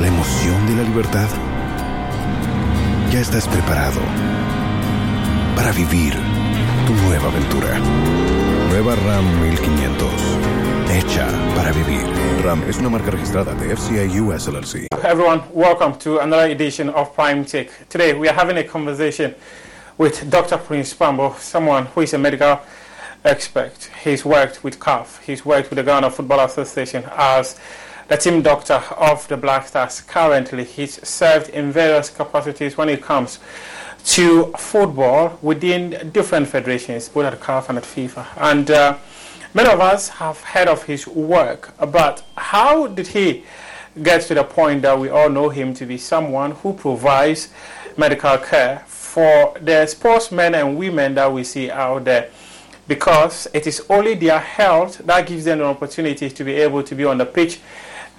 ¿La emoción de la libertad? Ya estás preparado para vivir tu nueva aventura. Nueva Ram 1500. Hecha para vivir. Ram es una marca registrada de FCI US LLC. Everyone, welcome to another edition of Prime Take. Today we are having a conversation with Dr. Prince Pambo, someone who is a medical expert. He's worked with CAF, he's worked with the Ghana Football Association as the team doctor of the Black Stars. Currently, he's served in various capacities when it comes to football within different federations, both at CAF and at FIFA. And uh, many of us have heard of his work, but how did he get to the point that we all know him to be someone who provides medical care for the sportsmen and women that we see out there? Because it is only their health that gives them an opportunity to be able to be on the pitch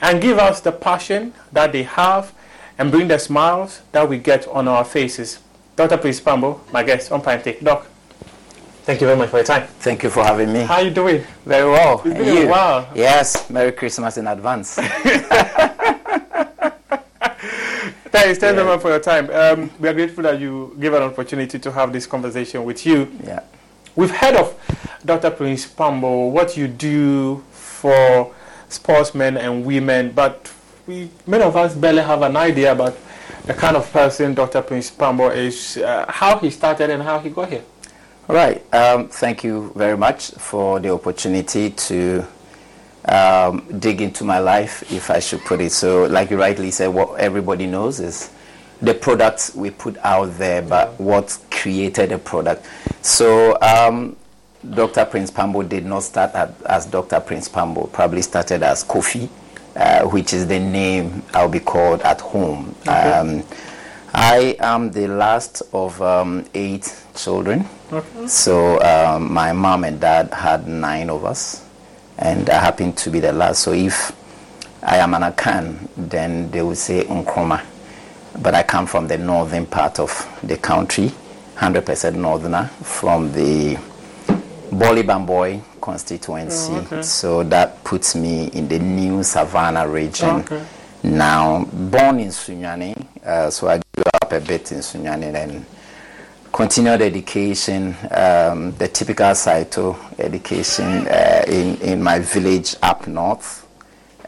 and give us the passion that they have and bring the smiles that we get on our faces. Dr. Prince Pambo, my guest on Prime Take. Doc, thank you very much for your time. Thank you for having me. How are you doing? Very well. It's And been a you? while. Yes, Merry Christmas in advance. Thanks, thank you very much for your time. Um, we are grateful that you gave an opportunity to have this conversation with you. yeah. We've heard of Dr. Prince Pambo, what you do for sportsmen and women, but we, many of us barely have an idea about the kind of person Dr. Prince Pambo is, uh, how he started and how he got here. All right. Um, thank you very much for the opportunity to um, dig into my life, if I should put it so. Like you rightly said, what everybody knows is the products we put out there, but what created the product. So, um, Dr. Prince Pambo did not start at, as Dr. Prince Pambo, probably started as Kofi, uh, which is the name I'll be called at home. Um, I am the last of um, eight children. So um, my mom and dad had nine of us, and I happened to be the last. So if I am an Akan, then they will say Nkroma. But I come from the northern part of the country, 100% northerner, from the Bole Bamboi constituency. Oh, okay. So that puts me in the new Savannah region. Okay. Now, born in Sunyani, uh, so I grew up a bit in Sunyani and continued education, um, the typical Saito education uh, in, in my village up north.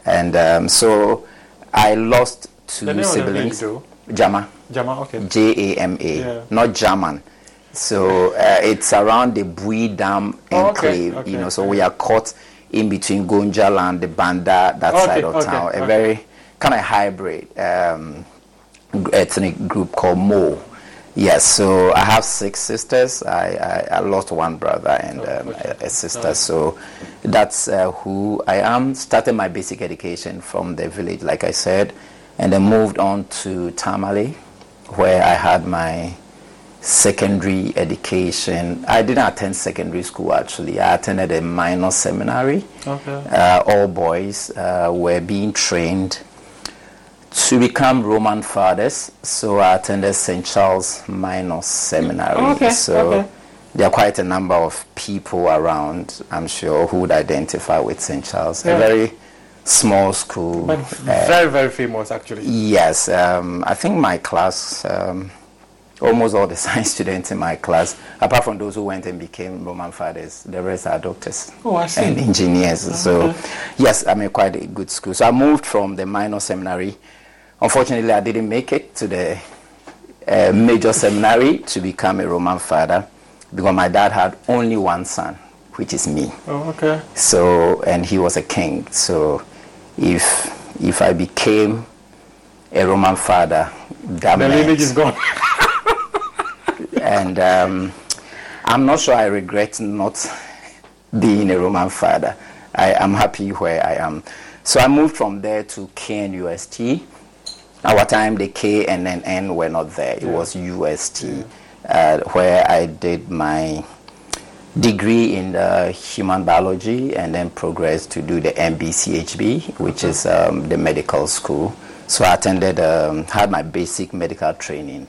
And um, so I lost two The name of the siblings. Jama. Jama, okay. J A M A, not German. So uh, it's around the Bui Dam Oh, okay, enclave, okay, you know. So okay. we are caught in between Gonja and the Banda, that side of town. A very kind of hybrid um, ethnic group called Mo. Yes, so I have six sisters. I, I, I lost one brother and um, a, a sister. So that's uh, who I am. Started my basic education from the village, like I said, and then moved on to Tamale, where I had my secondary education. I didn't attend secondary school actually. I attended a minor seminary. Okay. Uh, all boys uh, were being trained to become Roman fathers. So I attended St. Charles Minor Seminary. Okay, So okay. there are quite a number of people around, I'm sure, who would identify with St. Charles. Yeah. A very small school. But uh, very, very famous, actually. Yes, um, I think my class, um, almost all the science students in my class, apart from those who went and became Roman fathers, the rest are doctors Oh, I see. and engineers. So, yes, I'm in quite a good school. So I moved from the minor seminary. Unfortunately, I didn't make it to the uh, major seminary to become a Roman father because my dad had only one son, which is me. Oh, okay. So, and he was a king. So, if if I became a Roman father, that The lineage is gone. and um, I'm not sure I regret not being a Roman father. I am happy where I am. So I moved from there to KNUST, our time the K and then N were not there. It was UST, uh, where I did my degree in uh, human biology and then progressed to do the MBCHB, which is um, the medical school. So I attended, um, had my basic medical training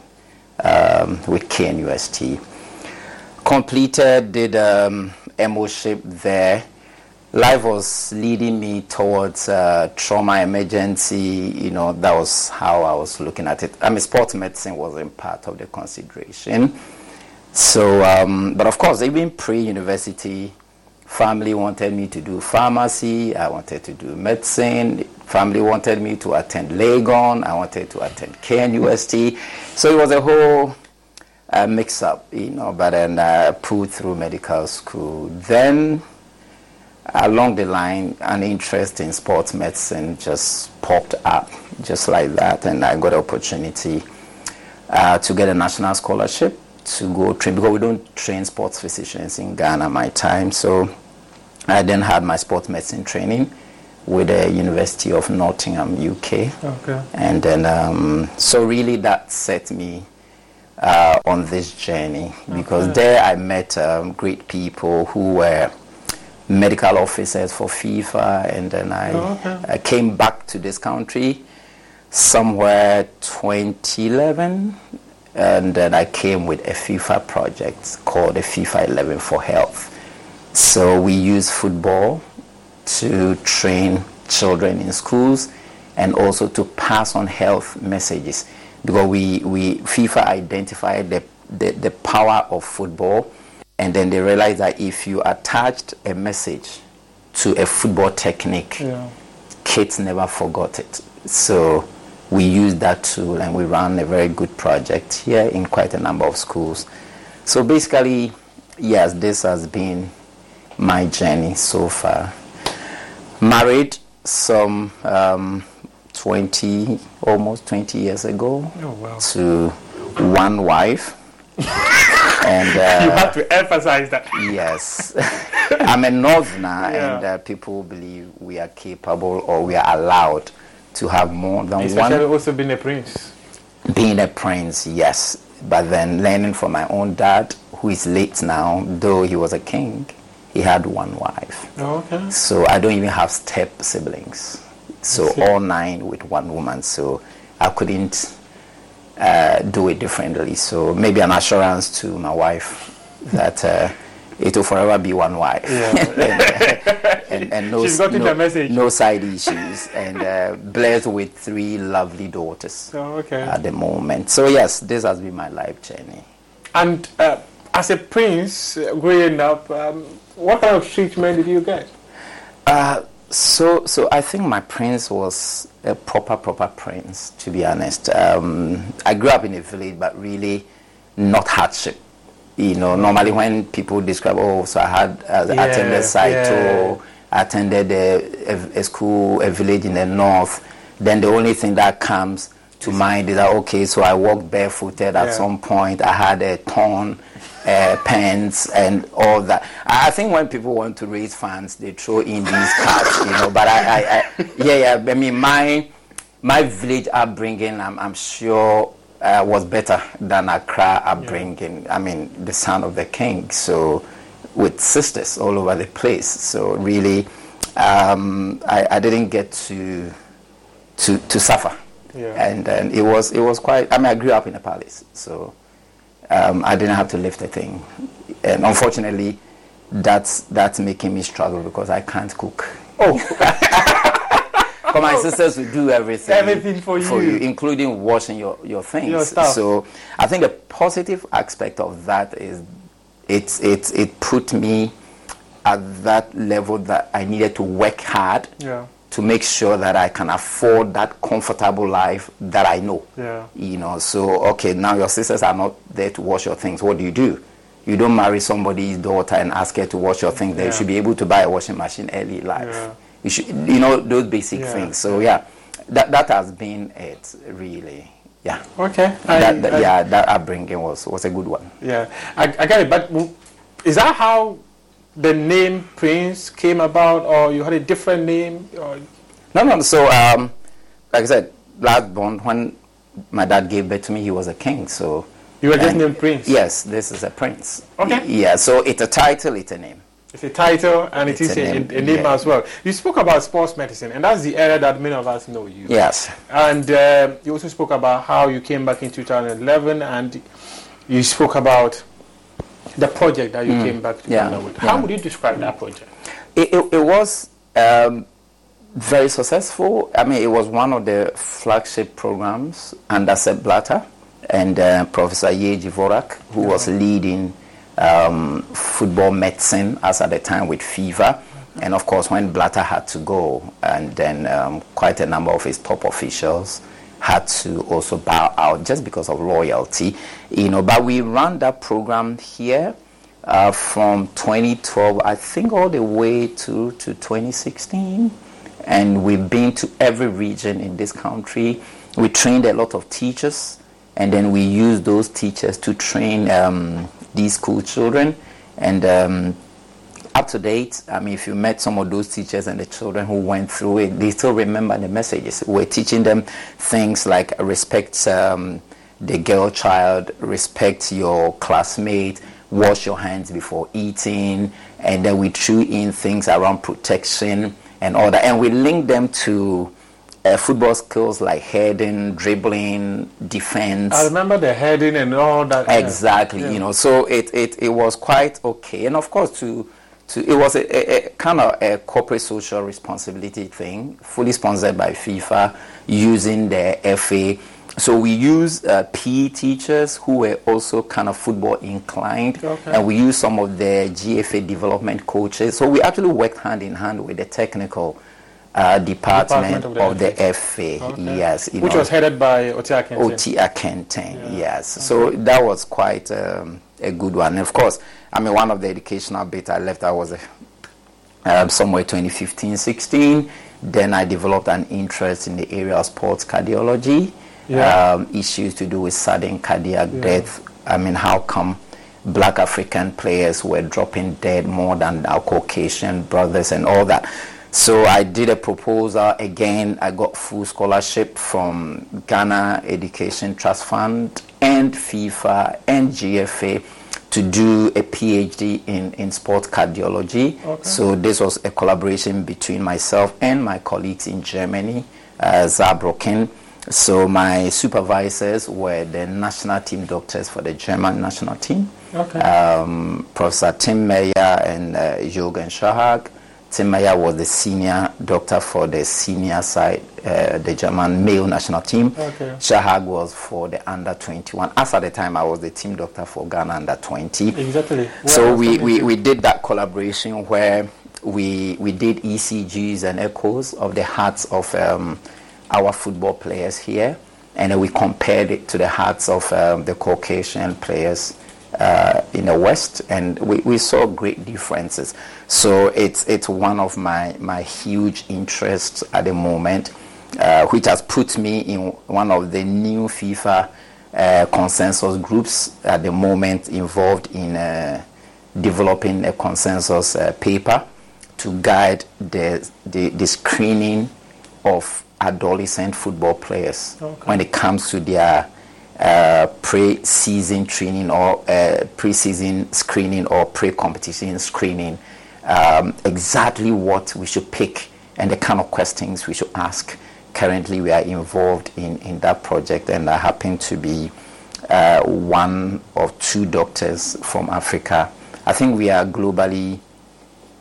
um, with KNUST. Completed, did um, MOship there. Life was leading me towards uh, trauma emergency. You know, that was how I was looking at it. I mean, sports medicine wasn't part of the consideration. So, um, but of course, even pre-university, family wanted me to do pharmacy. I wanted to do medicine. Family wanted me to attend Legon. I wanted to attend KNUST. So it was a whole uh, mix-up, you know. But then I pulled through medical school. Then, along the line, an interest in sports medicine just popped up, just like that, and I got an opportunity uh, to get a national scholarship to go train because we don't train sports physicians in Ghana my time. So I then had my sports medicine training with the University of Nottingham, UK. Okay. And then, um, so really that set me uh, on this journey because Okay. there I met um, great people who were medical officers for FIFA, and then I, Oh, okay. I came back to this country somewhere 2011, and then I came with a FIFA project called the FIFA 11 for Health. So we use football to train children in schools and also to pass on health messages because we, we FIFA identified the, the, the power of football and then they realized that if you attached a message to a football technique Yeah. kids never forgot it. So we used that tool and we ran a very good project here in quite a number of schools. So basically, yes, this has been my journey so far. Married some um, 20, almost 20 years ago Oh, wow. to one wife. and You uh, have to emphasize that. Yes. I'm a northerner, Yeah. and uh, people believe we are capable or we are allowed to have more than one. Especially one. also being a prince. Being a prince, yes. But then learning from my own dad, who is late now, though he was a king, he had one wife. Oh, okay. So I don't even have step siblings. So all nine with one woman. So I couldn't uh, do it differently. So maybe an assurance to my wife that uh, it will forever be one wife. Yeah. and, and, and no, no, no side issues. And uh, blessed with three lovely daughters Oh, okay. at the moment. So yes, this has been my life journey. And uh, as a prince uh, growing up, um, what kind of treatment did you get? Uh, so, so I think my prince was a proper, proper prince. To be honest, um, I grew up in a village, but really not hardship. You know, normally when people describe, oh, so I had uh, Yeah, attended Saito, yeah. attended a, a, a school, a village in the north, then the only thing that comes to mind is that okay, so I walked barefooted at Yeah. some point. I had a torn uh, pants and all that. I I think when people want to raise funds, they throw in these cards, you know. But I, I, I yeah, yeah. I mean, my my village upbringing, I'm, I'm sure, uh, was better than Accra upbringing. I mean, the son of the king, so with sisters all over the place. So really, um, I, I didn't get to to to suffer. Yeah. And and it was it was quite. I mean, I grew up in a palace, so um, I didn't have to lift a thing. And unfortunately, that's that's making me struggle because I can't cook. Oh, But my sisters will do everything, Everything for you. including washing your, your things. Your. So I think the positive aspect of that is it's it's it put me at that level that I needed to work hard yeah, to make sure that I can afford that comfortable life that I know. yeah. You know, so okay, now your sisters are not there to wash your things. What do you do? You don't marry somebody's daughter and ask her to wash your things. They Yeah. should be able to buy a washing machine early life. You should, you know, those basic Yeah. things. So yeah, that that has been it really. Yeah, Okay. I- that, that- I- yeah, that upbringing was was a good one. Yeah, I, I get it. But is that how the name Prince came about, or you had a different name? Or, No, no. So, um, like I said, last born, when my dad gave birth to me, he was a king. So You were just named Prince. Yes, this is a prince. Okay. Yeah, so it's a title, it's a name. It's a title and it It's is a a, name, a name yeah. as well. You spoke about sports medicine, and that's the area that many of us know you. Yes. And uh, you also spoke about how you came back in 2011, and you spoke about the project that you came back to Mm. Yeah, with. How yeah. would you describe that project? It, it, it was um, very successful. I mean, it was one of the flagship programs under Sepp Blatter and uh, Professor Jiri Dvorak, who was leading um, football medicine as at the time with FIFA. And of course, when Blatter had to go, and then um, quite a number of his top officials had to also bow out just because of loyalty, you know. But we ran that program here uh, from 2012, I think, all the way to, to 2016. And we've been to every region in this country. We trained a lot of teachers, and then we used those teachers to train um, these school children. And um, up to date, I mean, if you met some of those teachers and the children who went through it, they still remember the messages. We're teaching them things like respect um, the girl child, respect your classmate, wash your hands before eating, and then we threw in things around protection and all that. And we linked them to uh, football skills like heading, dribbling, defense. I remember the heading and all that. Exactly, Yeah. you know. So it, it, it was quite okay, and of course, to to it was a, a, a kind of a corporate social responsibility thing, fully sponsored by FIFA, using the FA. So we use uh, PE teachers who were also kind of football inclined, Okay. and we use some of the GFA development coaches. So we actually worked hand in hand with the technical. Uh, department, Department of of the, the FA, Okay. yes, Which know. was headed by Oti Akenten. Oti Akenten, yes. So that was quite um, a good one. Of course, I mean, one of the educational bits I left, I was uh, um, somewhere 2015 16. Then I developed an interest in the area of sports cardiology, Yeah. um, issues to do with sudden cardiac death. I mean, how come black African players were dropping dead more than our Caucasian brothers and all that? So I did a proposal again. I got full scholarship from Ghana Education Trust Fund and FIFA and GFA to do a PhD in, in sport cardiology. Okay. So this was a collaboration between myself and my colleagues in Germany, uh, Saarbrücken. So my supervisors were the national team doctors for the German national team Okay. um, Professor Tim Meyer and uh, Jürgen Scharhag. Tim Meyer was the senior doctor for the senior side, uh, the German male national team. Okay. Scharhag was for the under 21. As at the time, I was the team doctor for Ghana under 20. Exactly. So we, we, we did that collaboration where we we did ECGs and echoes of the hearts of um, our football players here, and then we compared it to the hearts of um, the Caucasian players uh, in the West, and we, we saw great differences. So it's it's one of my my huge interests at the moment, uh, which has put me in one of the new FIFA uh, consensus groups at the moment involved in uh, developing a consensus uh, paper to guide the, the, the screening of adolescent football players Okay. when it comes to their uh, pre-season training or uh, pre-season screening or pre-competition screening, um, exactly what we should pick and the kind of questions we should ask. Currently, we are involved in, in that project, and I happen to be uh, one of two doctors from Africa. I think we are globally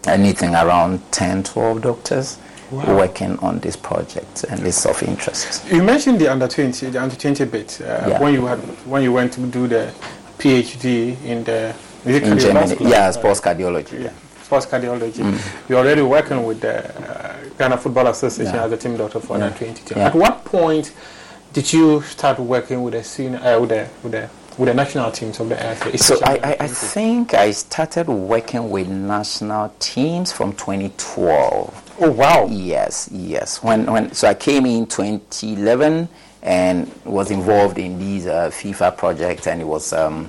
anything around 10, 12 doctors Wow. working on this project, and it's of interest. You mentioned the under 20, the under 20 bit uh, Yeah. when you had when you went to do the PhD in the In Germany, yeah, sports cardiology. yeah, sports cardiology. Mm. You're already working with the uh, Ghana Football Association Yeah. as a team doctor for Yeah. under 20. team. Yeah. At what point did you start working with the senior, uh, with the with the with the national teams of the AFA? So I, I, I think I started working with national teams from 2012. Oh wow! Yes, yes. When when so I came in 2011 and was involved in these uh, FIFA projects, and it was um,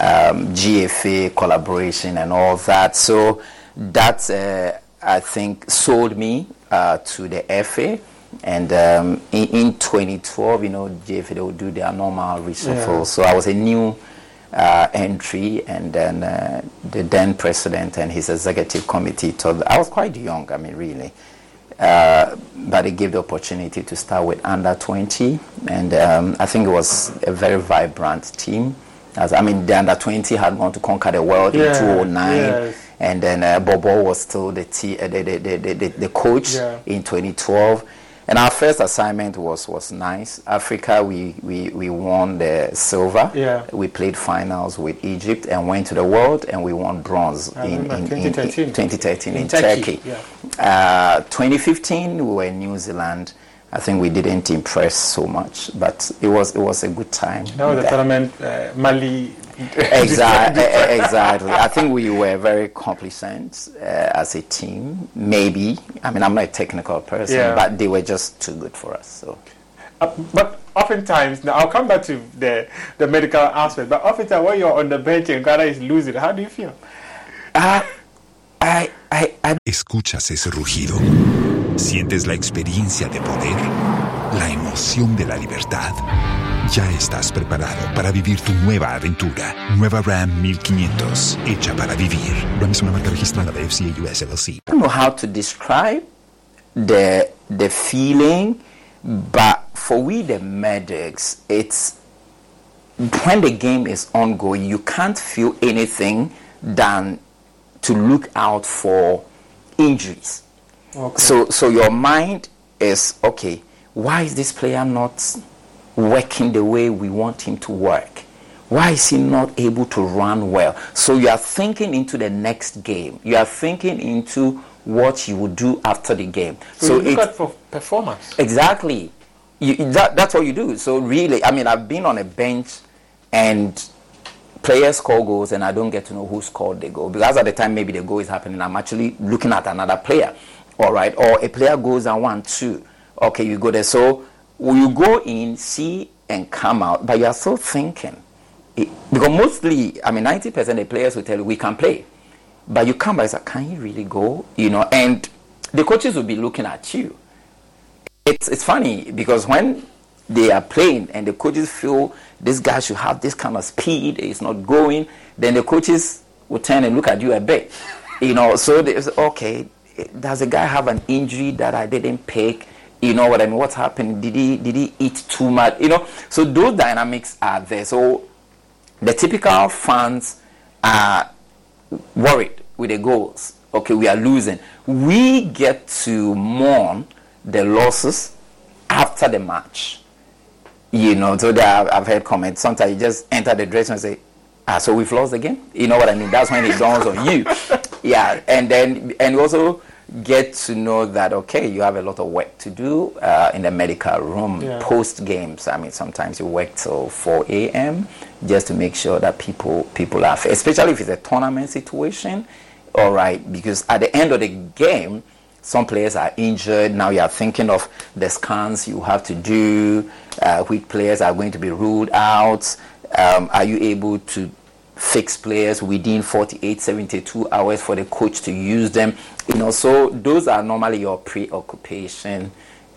um, GFA collaboration and all that. So that uh, I think sold me uh, to the FA. And um, in, in 2012, you know, GFA, they would do their normal reshuffle. Yeah. So I was a new uh, entry, and then uh, the then president and his executive committee told. I was quite young, I mean, really, uh, but they gave the opportunity to start with under 20, and um, I think it was a very vibrant team. As, I mean, the under 20 had gone to conquer the world Yeah, in 2009, yes. and then uh, Bobo was still the, t- uh, the, the, the, the, the, the coach Yeah. in 2012. And our first assignment was, was nice. Africa, we, we, we won the silver. Yeah. We played finals with Egypt and went to the world, and we won bronze in, in, in, 2013. in 2013 in, In Turkey, Turkey. yeah. Uh, 2015, we were in New Zealand. I think we didn't impress so much, but it was it was a good time. Was the tournament, uh, Mali. exactly, exactly. I think we were very complacent uh, as a team. Maybe, I mean, I'm not a technical person, Yeah. but they were just too good for us. So, Uh, but oftentimes, now I'll come back to the, the medical aspect, but oftentimes when you're on the bench and Ghana is losing, how do you feel? uh, I, I, I Escuchas ese rugido. Sientes la experiencia de poder, la emoción de la libertad. Ya estás preparado para vivir tu nueva aventura. Nueva Ram 1500, hecha para vivir. Ram es una marca registrada de FCA US LLC. don't know how to describe the the feeling, but for we the medics, it's when the game is ongoing, you can't feel anything than to look out for injuries. Okay. So so your mind is okay. Why is this player not working the way we want him to work? Why is he not able to run well? So you are thinking into the next game. You are thinking into what you will do after the game. so, So you look it's at for performance. Exactly. You, that, that's what you do. So really, I mean, I've been on a bench and players score goals and I don't get to know who scored the goal because at the time maybe the goal is happening, I'm actually looking at another player. All right, or a player goes and one two. Okay, you go there. So you go in, see, and come out, but you are still thinking. Because mostly, I mean, 90% of the players will tell you we can play, but you come back and say, can you really go? You know, and the coaches will be looking at you it's it's funny because when they are playing and the coaches feel this guy should have this kind of speed, it's not going, then the coaches will turn and look at you a bit. You know, so they say, okay, does the guy have an injury that I didn't pick? You know what I mean? What's happening? Did he did he eat too much? You know, so those dynamics are there. So the typical fans are worried with the goals. Okay, we are losing. We get to mourn the losses after the match. You know, so I've heard comments. Sometimes you just enter the dressing and say, "Ah, so we've lost again." You know what I mean? That's when it dawns on you. Yeah, and then and also get to know that okay, you have a lot of work to do uh, in the medical room Yeah. post games. I mean, sometimes you work till 4 a.m. just to make sure that people people are, especially if it's a tournament situation. All right, because at the end of the game, some players are injured. Now you are thinking of the scans you have to do. Uh, which players are going to be ruled out? Um, are you able to fix players within 48, 72 hours for the coach to use them? You know, so those are normally your preoccupation.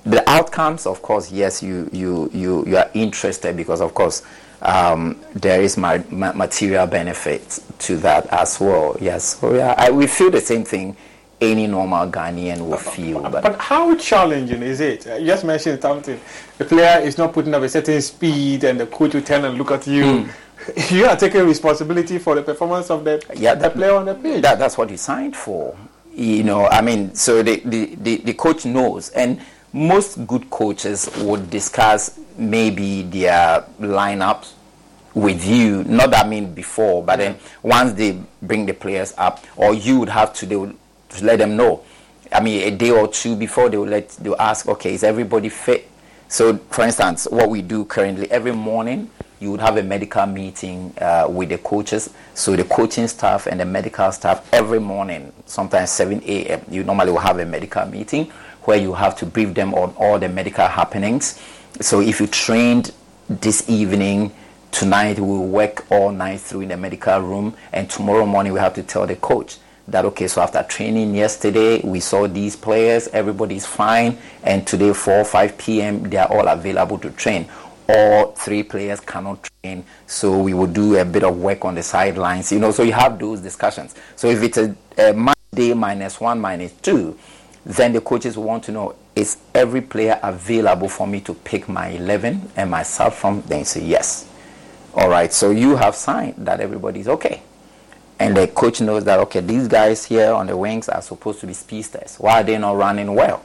The outcomes, of course, yes, you you you, you are interested because, of course, um, there is ma- ma- material benefit to that as well. Yes, so yeah, I, we feel the same thing any normal Ghanaian will feel. But, But how challenging is it? Uh, You just mentioned something. The player is not putting up a certain speed, and the coach will turn and look at you. You are taking responsibility for the performance of the, Yeah, the that- player on the pitch. that, that's what you signed for. You know, I mean, so the, the, the, the coach knows, and most good coaches would discuss maybe their lineups with you. Not that I mean before, but then once they bring the players up, or you would have to, they would let them know. I mean, a day or two before they will let they will ask, okay, is everybody fit? So, for instance, what we do currently every morning, you would have a medical meeting uh, with the coaches. So the coaching staff and the medical staff every morning, sometimes 7 a.m. You normally will have a medical meeting where you have to brief them on all the medical happenings. So if you trained this evening, tonight we will work all night through in the medical room, and tomorrow morning we have to tell the coach that okay so after training yesterday we saw these players everybody's fine and today 4 5 p.m they are all available to train or three players cannot train so we will do a bit of work on the sidelines you know so you have those discussions. So if it's a, a match day minus one minus two then the coaches want to know is every player available for me to pick my 11 and myself from? Then say yes. All right so you have signed that everybody's okay. And the coach knows that okay these guys here on the wings are supposed to be speedsters. Why are they not running well?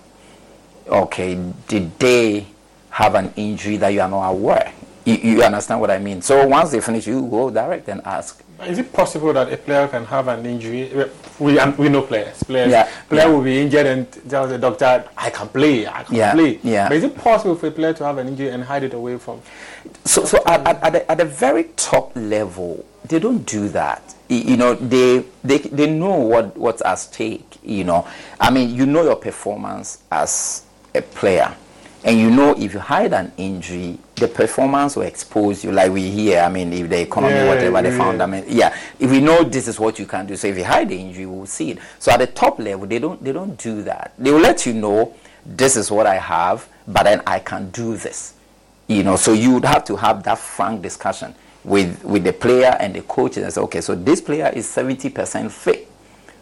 Okay did they have an injury that you are not aware you, you understand what i mean so once they finish you go direct and ask is it possible that a player can have an injury? We we know players. Players. Yeah, player yeah. will be injured and tell the doctor, "I can play. I can Yeah, play." yeah. But is it possible for a player to have an injury and hide it away from? So, so at, at, at, the, at the very top level, they don't do that. You know, they, they, they know what, what's at stake. You know, I mean, you know your performance as a player, and you know if you hide an injury, the performance will expose you. Like we hear, I mean, if the economy, Yeah, whatever, the yeah. fundament, yeah. If we know this is what you can do, so if you hide the injury, we'll see it. So at the top level, they don't, they don't do that. They will let you know this is what I have, but then I can do this you know so you would have to have that frank discussion with with the player and the coach and say okay so this player is 70% fit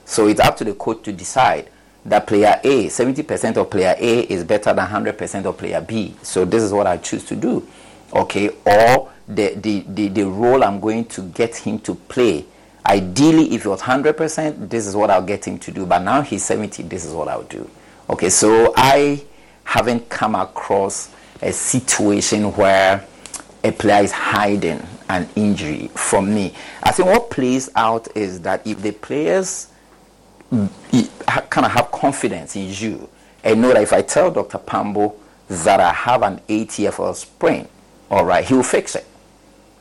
so it's up to the coach to decide that player a 70% of player a is better than 100% of player b. So this is what i choose to do okay? Or the the the, the role i'm going to get him to play. Ideally if it was 100% this is what i'll get him to do. But now he's 70 this is what i'll do okay? So i haven't come across a situation where a player is hiding an injury from me. I think what plays out is that if the players kind of have confidence in you and know that if I tell Dr. Pambo that I have an ATFL sprain, all right, he will fix it.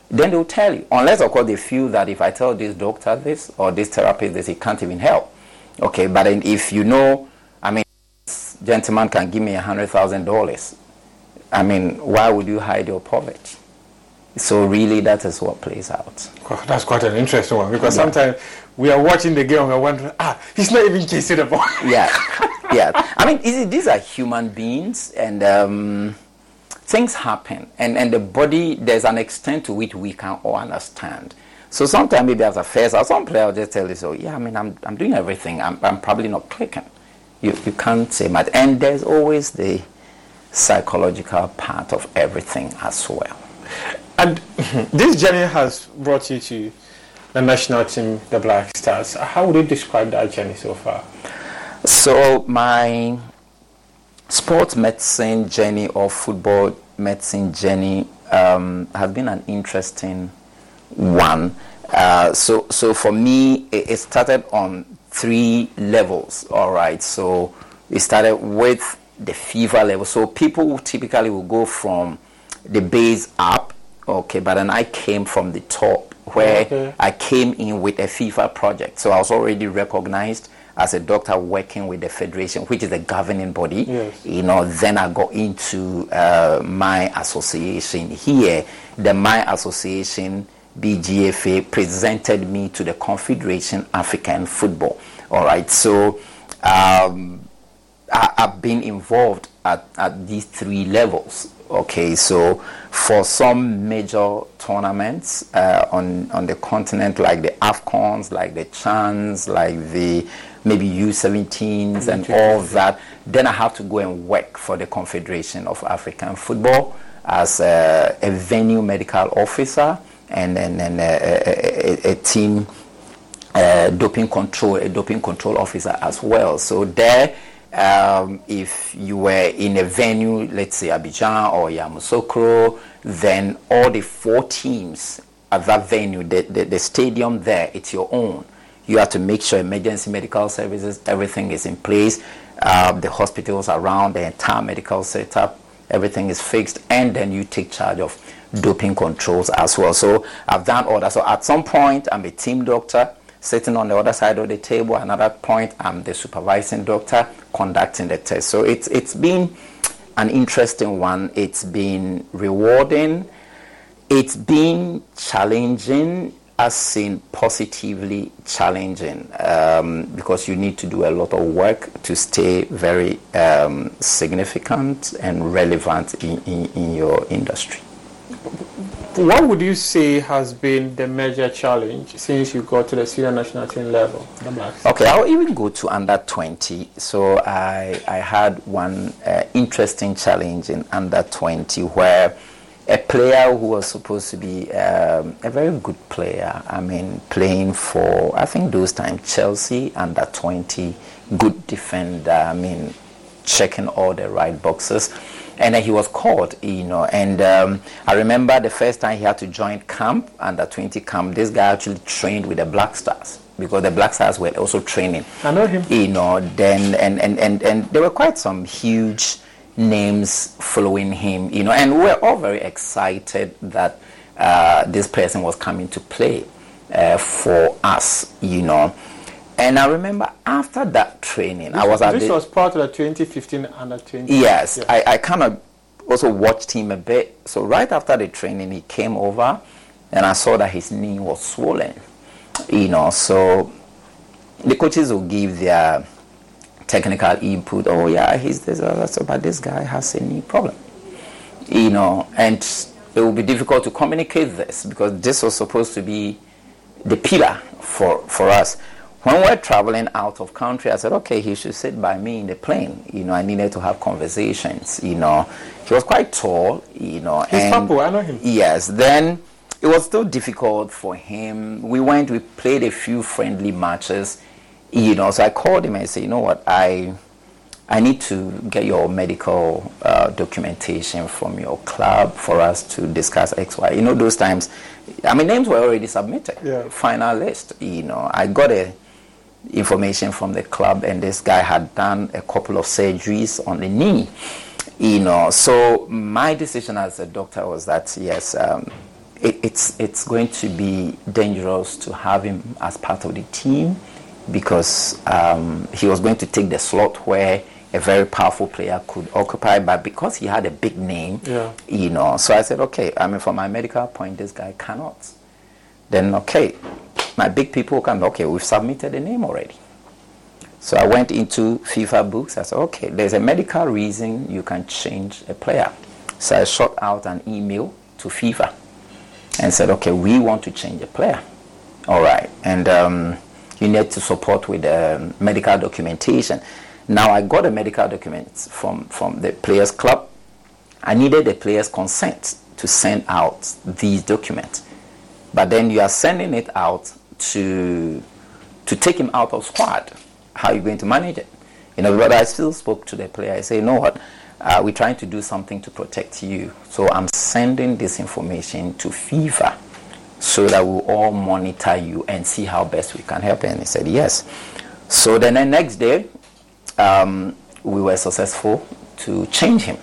Then they'll tell you, unless of course they feel that if I tell this doctor this or this therapist this, he can't even help. Okay, but then if you know, I mean, this gentleman can give me a hundred thousand dollars. I mean, why would you hide your poverty? So really, that is what plays out. Wow, that's quite an interesting one because Yeah. sometimes we are watching the game and we're wondering, ah, he's not even chasing the ball. yeah, yeah. I mean, is it, these are human beings, and um, things happen, and and the body there's an extent to which we can all understand. So sometimes maybe as a first, or some player will just tell you, so yeah, I mean, I'm I'm doing everything. I'm I'm probably not clicking. You you can't say much, and there's always the psychological part of everything as well. And this journey has brought you to the national team, the Black Stars. How would you describe that journey so far? So my sports medicine journey or football medicine journey um, has been an interesting one. Uh, so so for me, it, it started on three levels. All right. So it started with the FIFA level. So people typically will go from the base up. Okay, but then I came from the top where Okay. I came in with a FIFA project. So I was already recognized as a doctor working with the federation, which is the governing body. Yes. You know, then I got into uh, my association here. The my association BGFA presented me to the Confederation African Football. All right, so um, I've been involved at, at these three levels. Okay, so for some major tournaments uh, on on the continent, like the Afcons, like the Chans, like the maybe U17s and all that, then I have to go and work for the Confederation of African Football as a, a venue medical officer and then and, a, a, a team uh, doping control, a doping control officer as well. So there, um, if you were in a venue, let's say Abidjan or Yamoussoukro, then all the four teams at that venue, the, the, the stadium there, it's your own. You have to make sure emergency medical services, everything is in place. Uh, the hospitals around, the entire medical setup, everything is fixed, and then you take charge of doping controls as well. So I've done all that. So at some point, I'm a team doctor sitting on the other side of the table. Another point, I'm the supervising doctor conducting the test. So it's it's been an interesting one. It's been rewarding. It's been challenging. as seen positively challenging um, because you need to do a lot of work to stay very um, significant and relevant in, in, in, your industry. What would you say has been the major challenge since you got to the senior national team level? Okay, I'll even go to under 20. So I, I had one uh, interesting challenge in under 20 where a player who was supposed to be um, a very good player. I mean, playing for I think those times Chelsea under 20, good defender. I mean, checking all the right boxes. And then he was caught, you know. And um, I remember the first time he had to join camp, under 20 camp, this guy actually trained with the Black Stars because the Black Stars were also training. I know him. You know, then, and, and, and, and there were quite some huge names following him, you know, and we were all very excited that uh, this person was coming to play uh, for us, you know. And I remember after that training, this, I was at this the, was part of the 2015 under 20. Yes, yes. I, I kind of also watched him a bit. So right after the training, he came over, and I saw that his knee was swollen, you know. So the coaches will give their technical input. Oh yeah, he's this, uh, so, but this guy has a knee problem. You know, and it will be difficult to communicate this because this was supposed to be the pillar for for us. When we're traveling out of country, I said, okay, he should sit by me in the plane. You know, I needed to have conversations. You know, he was quite tall. You know, He's and Papu, I know him. Yes, then it was still difficult for him. We went, we played a few friendly matches you know, so I called him and said, you know what, I I need to get your medical uh, documentation from your club for us to discuss X, Y. You know, those times, I mean, names were already submitted. Yeah. Final list. You know, I got a information from the club, and this guy had done a couple of surgeries on the knee. You know, so my decision as a doctor was that yes, um, it, it's it's going to be dangerous to have him as part of the team because um, he was going to take the slot where a very powerful player could occupy, but because he had a big name, yeah. you know, so I said, okay, I mean, from my medical point, this guy cannot. Then, okay, my big people come, okay, we've submitted a name already. So I went into FIFA books. I said, okay, there's a medical reason you can change a player. So I shot out an email to FIFA and said, okay, we want to change a player. All right. And, um, you need to support with um, medical documentation. Now I got the medical documents from, from the players club. I needed the players consent to send out these documents. But then you are sending it out to to take him out of squad. How are you going to manage it? You know, but I still spoke to the player. I say, you know what? Uh, we're trying to do something to protect you. So I'm sending this information to FIFA so that we'll all monitor you and see how best we can help. And he said, yes. So then the next day, um, we were successful to change him.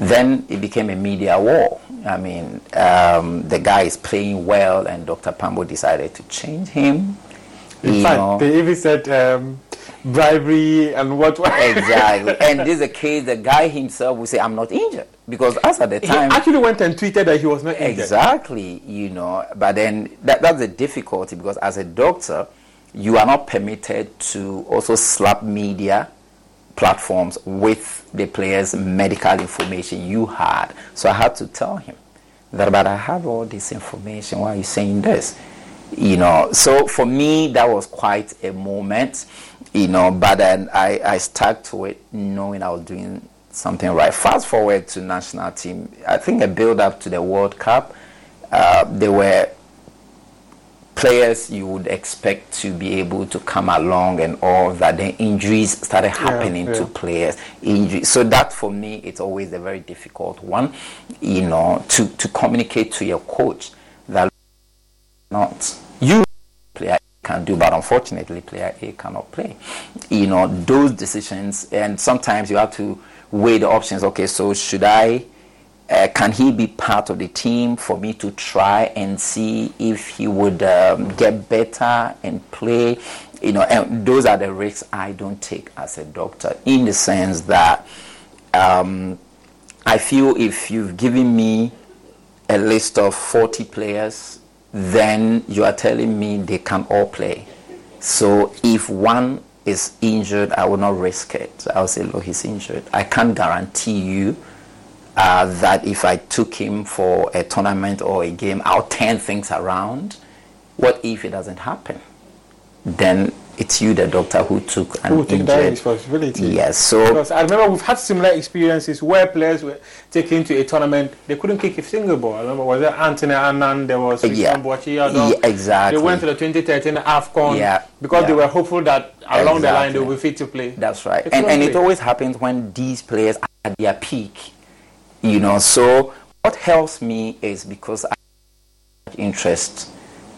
Then it became a media war. I mean, um, the guy is playing well, and Dr. Pambo decided to change him. In you fact, know. they even said um, bribery and what. exactly. And this is a case the guy himself will say, I'm not injured. Because as at the time. he actually went and tweeted that he was not injured. Exactly, you know. But then that, that's the difficulty because as a doctor, you are not permitted to also slap media platforms with the player's medical information you had. So I had to tell him that, but I have all this information. Why are you saying this? You know, so for me, that was quite a moment, you know, but then I, I stuck to it knowing I was doing something right. Fast forward to national team. I think a build up to the World Cup, uh, there were players you would expect to be able to come along and all that. Then injuries started happening yeah. to players. Injuries. So that for me, it's always a very difficult one, you know, to, to communicate to your coach that not you player can do, but unfortunately player A cannot play. You know, those decisions and sometimes you have to weigh the options. Okay, so should I, uh, can he be part of the team for me to try and see if he would um, get better and play? You know, and those are the risks I don't take as a doctor in the sense that um, I feel if you've given me a list of 40 players then you are telling me they can all play. So if one is injured, I will not risk it. I'll say, look, he's injured. I can't guarantee you uh, that if I took him for a tournament or a game, I'll turn things around. What if it doesn't happen? Then it's you, the doctor, who took an Who injured. that responsibility? Yes. So Because I remember we've had similar experiences where players were taken to a tournament, they couldn't kick a single ball. I remember, was there Anthony Annan, there was Yeah. Yeah, exactly. They went to the 2013 AFCON Yeah, because they were hopeful that along the line they Exactly. will be fit to play. That's right. And, and it always happens when these players are at their peak. You know, so what helps me is because I have interest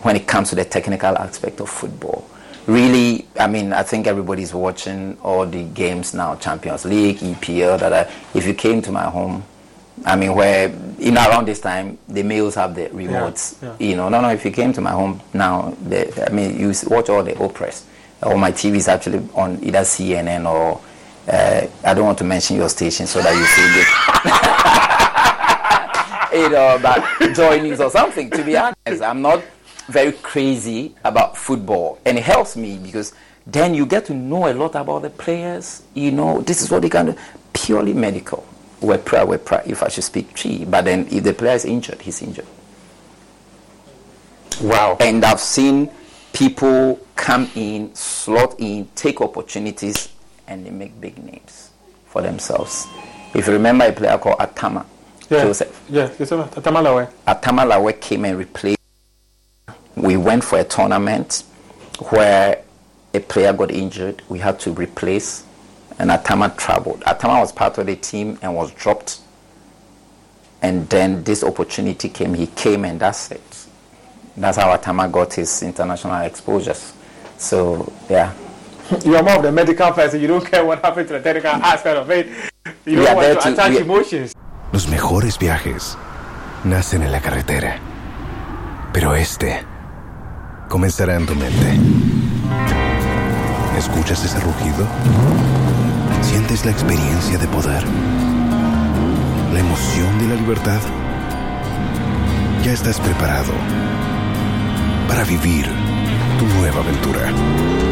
when it comes to the technical aspect of football. Really, I mean, I think everybody's watching all the games now, Champions League, EPL, that I, if you came to my home, I mean, where, in around this time, the males have the remotes. yeah. You know, no, no, if you came to my home now, the, I mean, you watch all the operas. All my TV is actually on either CNN or, uh, I don't want to mention your station so that you see it. you know, but joinings or something, to be honest. I'm not very crazy about football. And it helps me because then you get to know a lot about the players. You know, this is what they can do. Purely medical. We're proud, we're proud, if I should speak tree. But then if the player is injured, he's injured. Wow. And I've seen people come in, slot in, take opportunities, and they make big names for themselves. If you remember a player called Attamah, Yeah. Joseph. Yeah, Joseph Tatamalawe. Attamah Larweh came and replaced. We went for a tournament where a player got injured. We had to replace, and Attamah traveled. Attamah was part of the team and was dropped. And then this opportunity came. He came, and that's it. That's how Attamah got his international exposures. So yeah, You are more of the medical person. You don't care what happened to the technical aspect of it. You don't there want to attach we- emotions. Los mejores viajes nacen en la carretera, pero este comenzará en tu mente. ¿Escuchas ese rugido? ¿Sientes la experiencia de poder? ¿La emoción de la libertad? Ya estás preparado para vivir tu nueva aventura.